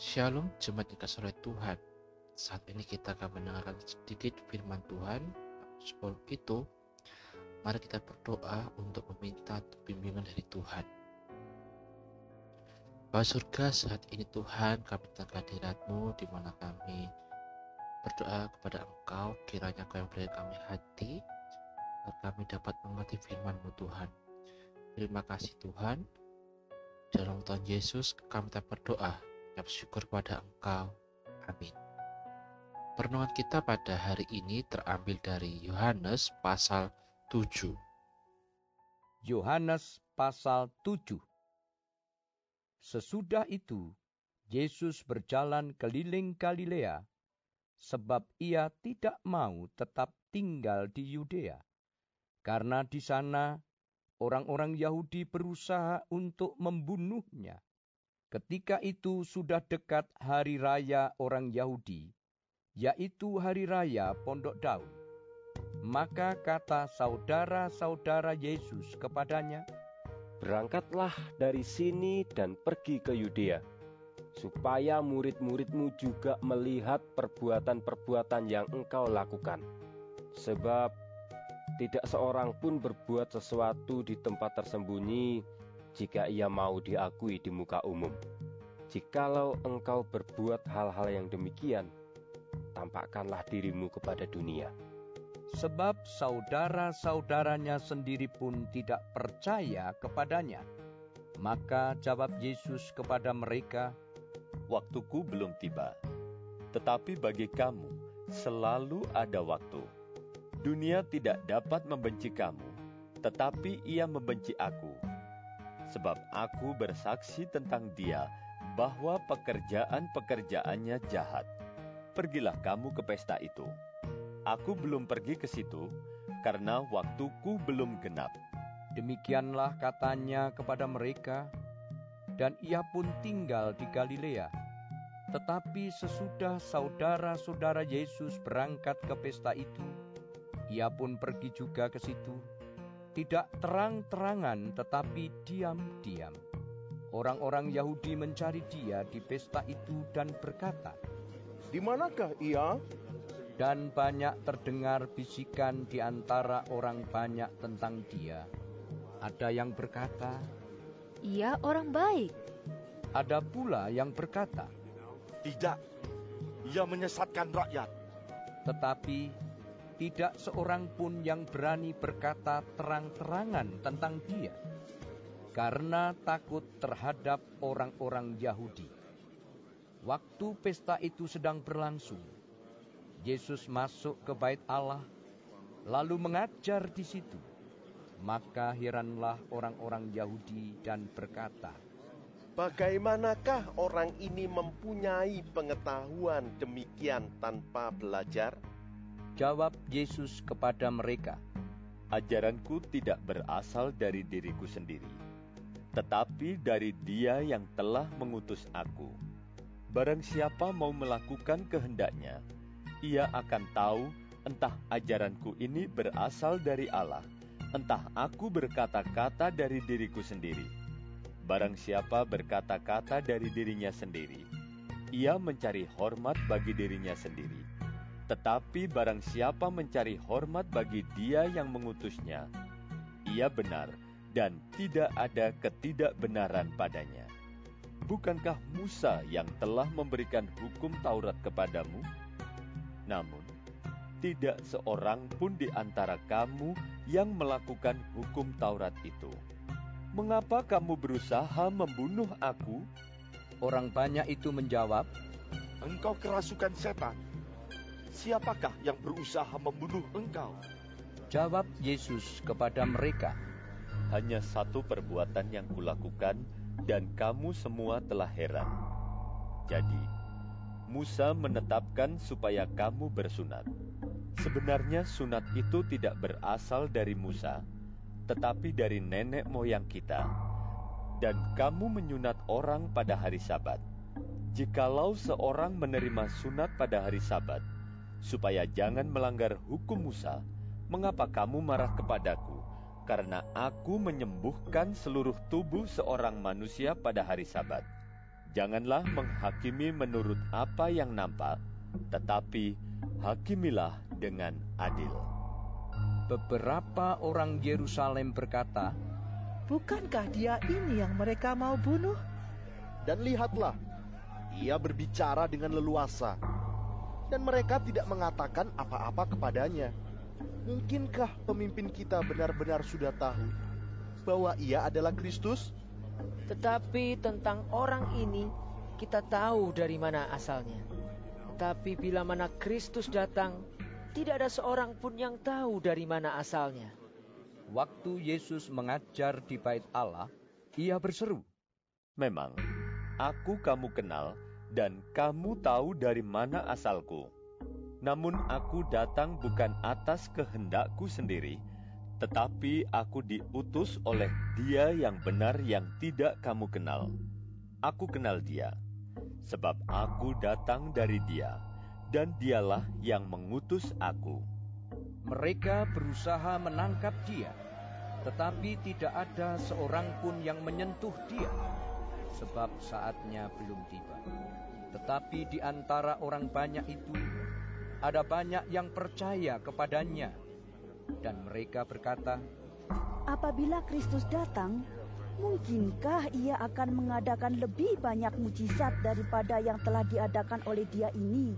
Shalom, jemaat dikasih oleh Tuhan. Saat ini kita akan mendengarkan sedikit firman Tuhan. Sebelum itu, mari kita berdoa untuk meminta bimbingan dari Tuhan. Bapak surga, saat ini Tuhan kami datang kehadiratmu di mana kami berdoa kepada Engkau, kiranya Kau yang beri kami hati, agar kami dapat mengerti firman-Mu Tuhan. Terima kasih Tuhan. Dalam Tuhan Yesus kami tak berdoa, ucap syukur kepada Engkau. Amin. Perenungan kita pada hari ini terambil dari Yohanes pasal 7. Yohanes pasal 7 Sesudah itu, Yesus berjalan keliling Galilea, sebab ia tidak mau tetap tinggal di Yudea, karena di sana orang-orang Yahudi berusaha untuk membunuhnya. Ketika itu sudah dekat hari raya orang Yahudi, yaitu hari raya Pondok Daun. Maka kata saudara-saudara Yesus kepadanya, Berangkatlah dari sini dan pergi ke Yudea, supaya murid-muridmu juga melihat perbuatan-perbuatan yang engkau lakukan. Sebab tidak seorang pun berbuat sesuatu di tempat tersembunyi jika ia mau diakui di muka umum. Jikalau engkau berbuat hal-hal yang demikian, tampakkanlah dirimu kepada dunia. sebab saudara-saudaranya sendiri pun tidak percaya kepadanya. Maka jawab Yesus kepada mereka, waktuku belum tiba. Tetapi bagi kamu selalu ada waktu. Dunia tidak dapat membenci kamu, tetapi ia membenci aku. Sebab aku bersaksi tentang dia bahwa pekerjaan-pekerjaannya jahat. Pergilah kamu ke pesta itu. Aku belum pergi ke situ karena waktuku belum genap. Demikianlah katanya kepada mereka, dan ia pun tinggal di Galilea. Tetapi sesudah saudara-saudara Yesus berangkat ke pesta itu, ia pun pergi juga ke situ. Tidak terang-terangan tetapi diam-diam. Orang-orang Yahudi mencari dia di pesta itu dan berkata, Di manakah ia? dan banyak terdengar bisikan di antara orang banyak tentang dia. Ada yang berkata, Ia orang baik. ada pula yang berkata, Tidak, ia menyesatkan rakyat. tetapi tidak seorang pun yang berani berkata terang-terangan tentang dia, karena takut terhadap orang-orang Yahudi. Waktu pesta itu sedang berlangsung, Yesus masuk ke bait Allah, lalu mengajar di situ. Maka heranlah orang-orang Yahudi dan berkata, Bagaimanakah orang ini mempunyai pengetahuan demikian tanpa belajar? Jawab Yesus kepada mereka, Ajaranku tidak berasal dari diriku sendiri, tetapi dari Dia yang telah mengutus aku. Barang siapa mau melakukan kehendaknya, ia akan tahu entah ajaranku ini berasal dari Allah, entah aku berkata-kata dari diriku sendiri. Barang siapa berkata-kata dari dirinya sendiri, ia mencari hormat bagi dirinya sendiri. Tetapi barang siapa mencari hormat bagi dia yang mengutusnya, ia benar dan tidak ada ketidakbenaran padanya. Bukankah Musa yang telah memberikan hukum Taurat kepadamu? Namun, tidak seorang pun di antara kamu yang melakukan hukum Taurat itu. Mengapa kamu berusaha membunuh aku? orang banyak itu menjawab, Engkau kerasukan setan. Siapakah yang berusaha membunuh engkau? Jawab Yesus kepada mereka, Hanya satu perbuatan yang kulakukan, dan kamu semua telah heran. Jadi, Musa menetapkan supaya kamu bersunat. Sebenarnya sunat itu tidak berasal dari Musa, tetapi dari nenek moyang kita. Dan kamu menyunat orang pada hari Sabat. Jikalau seorang menerima sunat pada hari Sabat, supaya jangan melanggar hukum Musa, mengapa kamu marah kepadaku? Karena aku menyembuhkan seluruh tubuh seorang manusia pada hari Sabat. Janganlah menghakimi menurut apa yang nampak, tetapi hakimilah dengan adil. Beberapa orang Yerusalem berkata, Bukankah dia ini yang mereka mau bunuh? Dan lihatlah, ia berbicara dengan leluasa, dan mereka tidak mengatakan apa-apa kepadanya. Mungkinkah pemimpin kita benar-benar sudah tahu bahwa ia adalah Kristus? Tetapi tentang orang ini kita tahu dari mana asalnya. Tapi bila mana Kristus datang, tidak ada seorang pun yang tahu dari mana asalnya. Waktu Yesus mengajar di bait Allah, ia berseru, Memang, aku kamu kenal dan kamu tahu dari mana asalku. Namun aku datang bukan atas kehendakku sendiri, tetapi aku diutus oleh dia yang benar yang tidak kamu kenal. Aku kenal dia, sebab aku datang dari dia, dan dialah yang mengutus aku. Mereka berusaha menangkap dia, tetapi tidak ada seorang pun yang menyentuh dia, sebab saatnya belum tiba. Tetapi di antara orang banyak itu, ada banyak yang percaya kepadanya, dan mereka berkata, Apabila Kristus datang, mungkinkah ia akan mengadakan lebih banyak mujizat daripada yang telah diadakan oleh dia ini?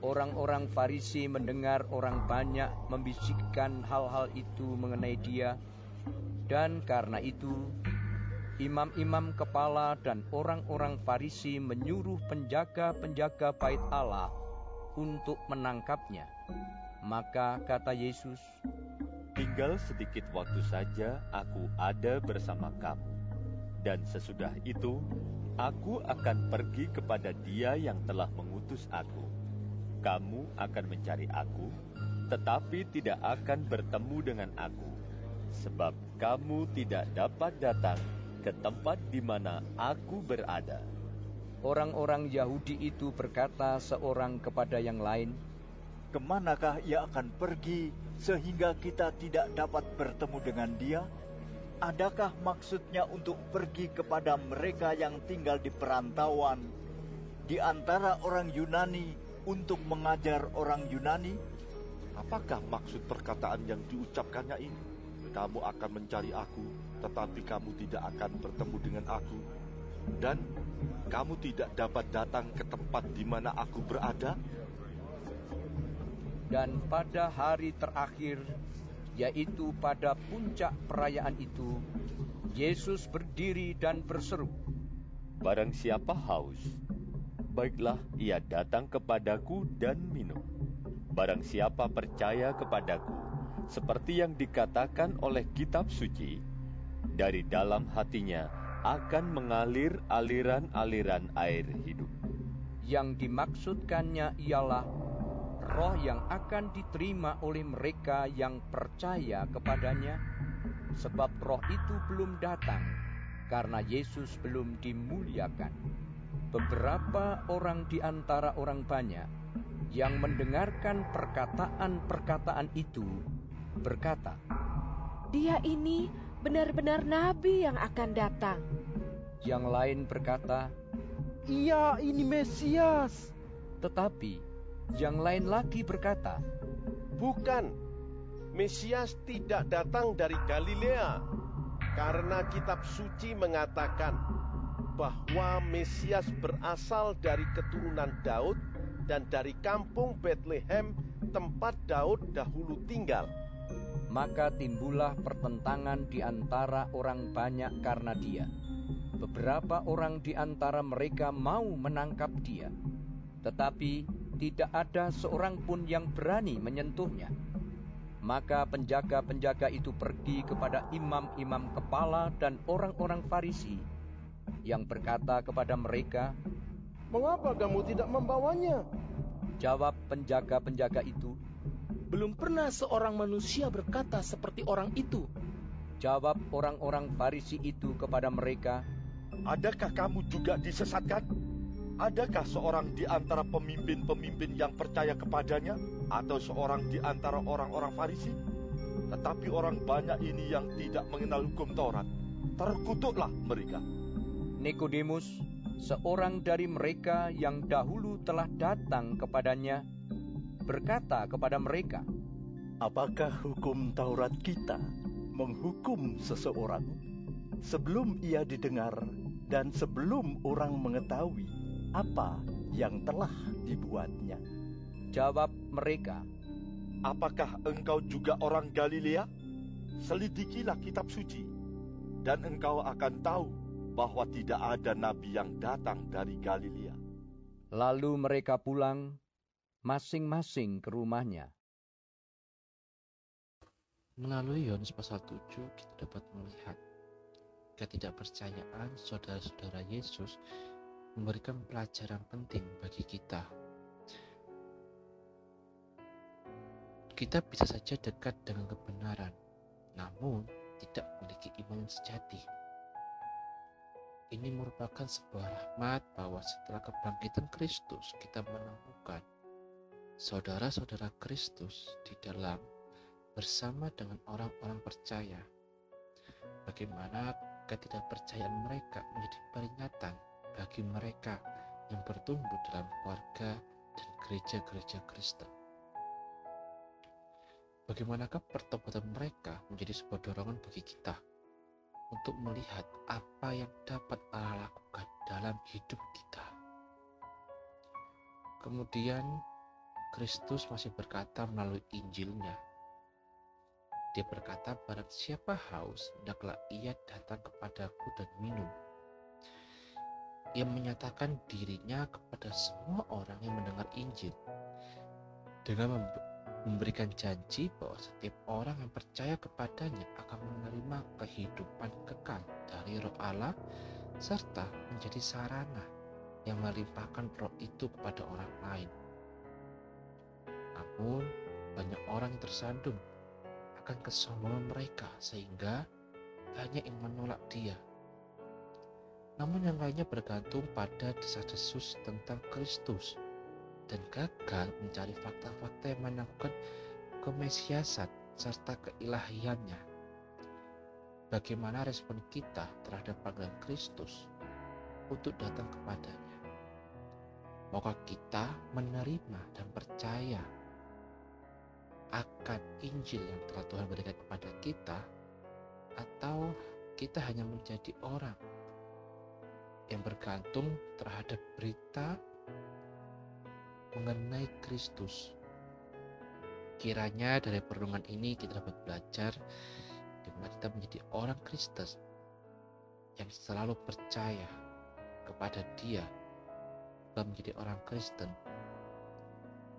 Orang-orang Farisi mendengar orang banyak membisikkan hal-hal itu mengenai dia, dan karena itu imam-imam kepala dan orang-orang Farisi menyuruh penjaga-penjaga bait Allah untuk menangkapnya. Maka kata Yesus, Tinggal sedikit waktu saja aku ada bersama kamu. Dan sesudah itu, aku akan pergi kepada dia yang telah mengutus aku. Kamu akan mencari aku, tetapi tidak akan bertemu dengan aku. Sebab kamu tidak dapat datang ke tempat di mana aku berada. orang-orang Yahudi itu berkata seorang kepada yang lain, Ke manakah ia akan pergi sehingga kita tidak dapat bertemu dengan dia? Adakah maksudnya untuk pergi kepada mereka yang tinggal di perantauan di antara orang Yunani untuk mengajar orang Yunani? Apakah maksud perkataan yang diucapkannya ini? Kamu akan mencari aku, tetapi kamu tidak akan bertemu dengan aku. Dan kamu tidak dapat datang ke tempat di mana aku berada? dan pada hari terakhir, yaitu pada puncak perayaan itu, Yesus berdiri dan berseru, Barang siapa haus, baiklah ia datang kepadaku dan minum. Barang siapa percaya kepadaku, seperti yang dikatakan oleh kitab suci, dari dalam hatinya akan mengalir aliran-aliran air hidup. Yang dimaksudkannya ialah roh yang akan diterima oleh mereka yang percaya kepadanya, sebab roh itu belum datang karena Yesus belum dimuliakan. Beberapa orang di antara orang banyak yang mendengarkan perkataan-perkataan itu berkata, Dia ini benar-benar nabi yang akan datang. Yang lain berkata, Ia ini Mesias. tetapi yang lain lagi berkata, Bukan, Mesias tidak datang dari Galilea, karena kitab suci mengatakan bahwa Mesias berasal dari keturunan Daud dan dari kampung Bethlehem, tempat Daud dahulu tinggal. Maka timbullah pertentangan di antara orang banyak karena dia. Beberapa orang di antara mereka mau menangkap dia, tetapi tidak ada seorang pun yang berani menyentuhnya. Maka penjaga-penjaga itu pergi kepada imam-imam kepala dan orang-orang Farisi yang berkata kepada mereka, Mengapa kamu tidak membawanya? Jawab penjaga-penjaga itu, Belum pernah seorang manusia berkata seperti orang itu. Jawab orang-orang Farisi itu kepada mereka, Adakah kamu juga disesatkan? Adakah seorang di antara pemimpin-pemimpin yang percaya kepadanya atau seorang di antara orang-orang Farisi? Tetapi orang banyak ini yang tidak mengenal hukum Taurat. Terkutuklah mereka. Nikodemus, seorang dari mereka yang dahulu telah datang kepadanya berkata kepada mereka, Apakah hukum Taurat kita menghukum seseorang sebelum ia didengar dan sebelum orang mengetahui apa yang telah dibuatnya? Jawab mereka, Apakah engkau juga orang Galilea? Selidikilah kitab suci, dan engkau akan tahu bahwa tidak ada nabi yang datang dari Galilea. Lalu mereka pulang masing-masing ke rumahnya. Melalui Yohanes pasal 7 kita dapat melihat ketidakpercayaan saudara-saudara Yesus memberikan pelajaran penting bagi kita. Kita bisa saja dekat dengan kebenaran, namun tidak memiliki iman sejati. Ini merupakan sebuah rahmat bahwa setelah kebangkitan Kristus kita menemukan saudara-saudara Kristus di dalam bersama dengan orang-orang percaya. Bagaimana ketidakpercayaan mereka menjadi peringatan bagi mereka yang bertumbuh dalam keluarga dan gereja-gereja Kristen. Bagaimanakah pertobatan mereka menjadi sebuah dorongan bagi kita untuk melihat apa yang dapat Allah lakukan dalam hidup kita. Kemudian Kristus masih berkata melalui Injilnya. Dia berkata, barang siapa haus, hendaklah ia datang kepadaku dan minum. Ia menyatakan dirinya kepada semua orang yang mendengar Injil dengan memberikan janji bahwa setiap orang yang percaya kepadanya akan menerima kehidupan kekal dari roh Allah serta menjadi sarana yang melimpahkan roh itu kepada orang lain. Namun, banyak orang yang tersandung akan kesombongan mereka sehingga banyak yang menolak dia. Namun yang lainnya bergantung pada desas-desus tentang Kristus dan gagal mencari fakta-fakta yang menaklukkan kemesiasan serta keilahiannya. Bagaimana respon kita terhadap panggilan Kristus untuk datang kepadanya? Maukah kita menerima dan Injil yang telah Tuhan berikan kepada kita atau kita hanya menjadi orang yang bergantung terhadap berita mengenai Kristus. Kiranya dari perundungan ini kita dapat belajar di mana kita menjadi orang Kristen yang selalu percaya kepada Dia dan menjadi orang Kristen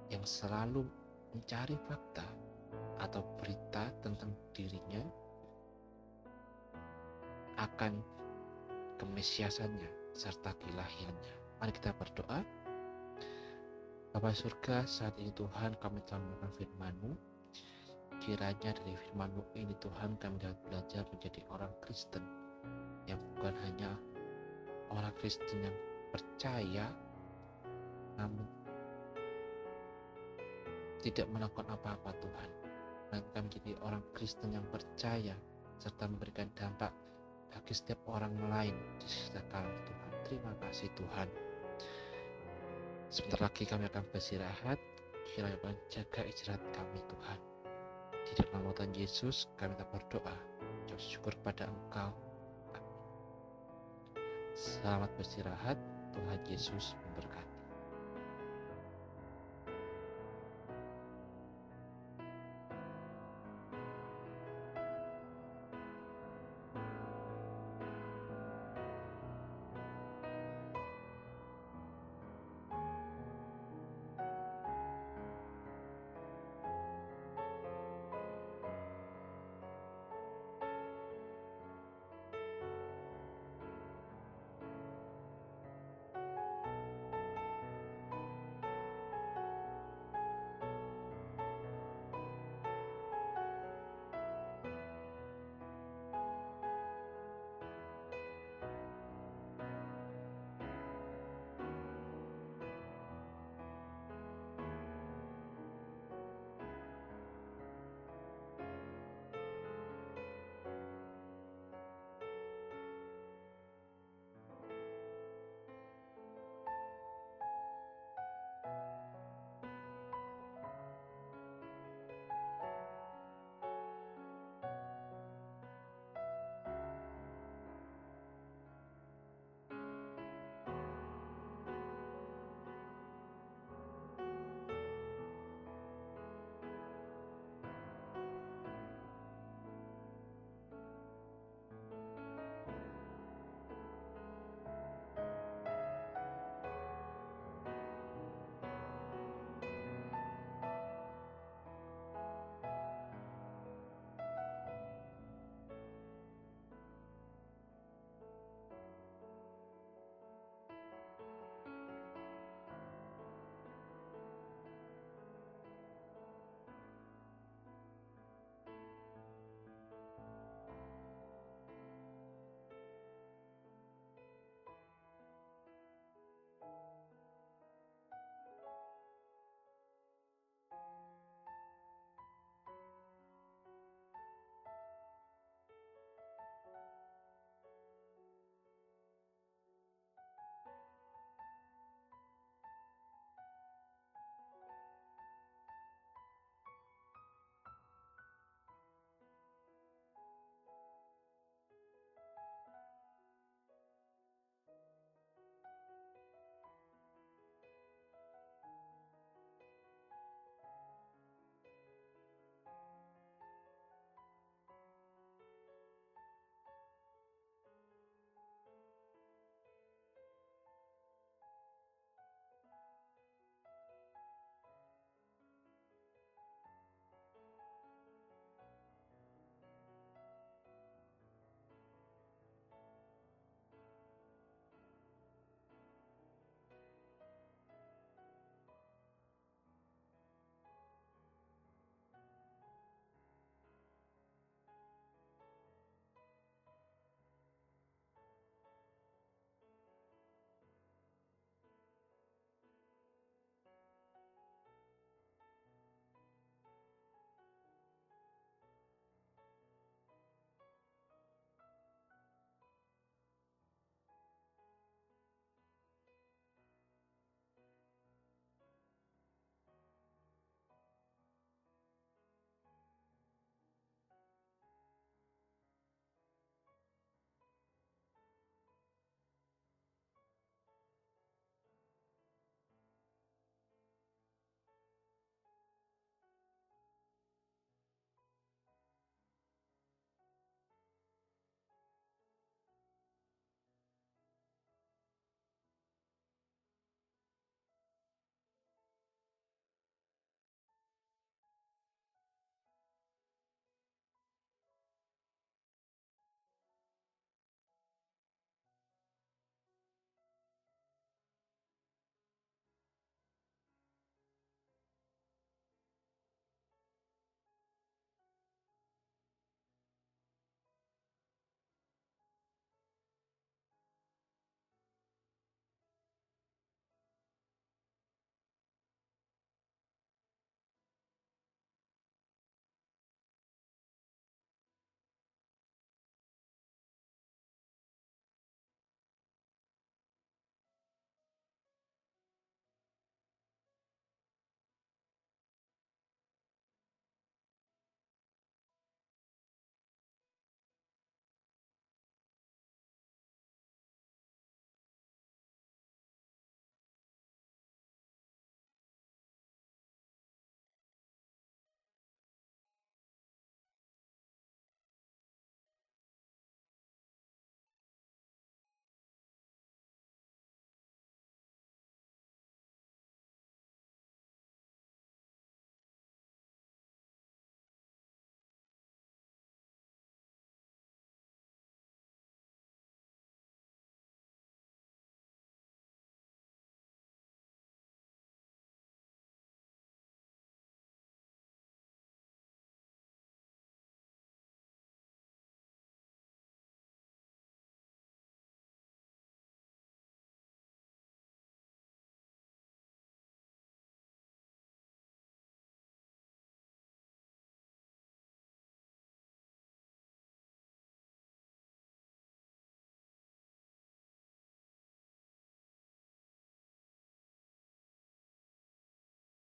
yang selalu mencari fakta atau berita tentang dirinya akan kemesiasannya serta keilahiannya. Mari kita berdoa. Bapak surga, saat ini Tuhan kami telah melakukan firman-Mu. Kiranya dari firman-Mu ini Tuhan kami dapat belajar menjadi orang Kristen yang bukan hanya orang Kristen yang percaya namun tidak melakukan apa-apa Tuhan. Kami menjadi orang Kristen yang percaya serta memberikan dampak bagi setiap orang lain di sekitar kami Tuhan. Terima kasih Tuhan. Sebentar lagi kami akan beristirahat. Kiranya Tuhan jaga istirahat kami Tuhan. Di dalam nama Yesus kami tak berdoa. Jauh syukur pada Engkau. Selamat beristirahat. Tuhan Yesus memberkati.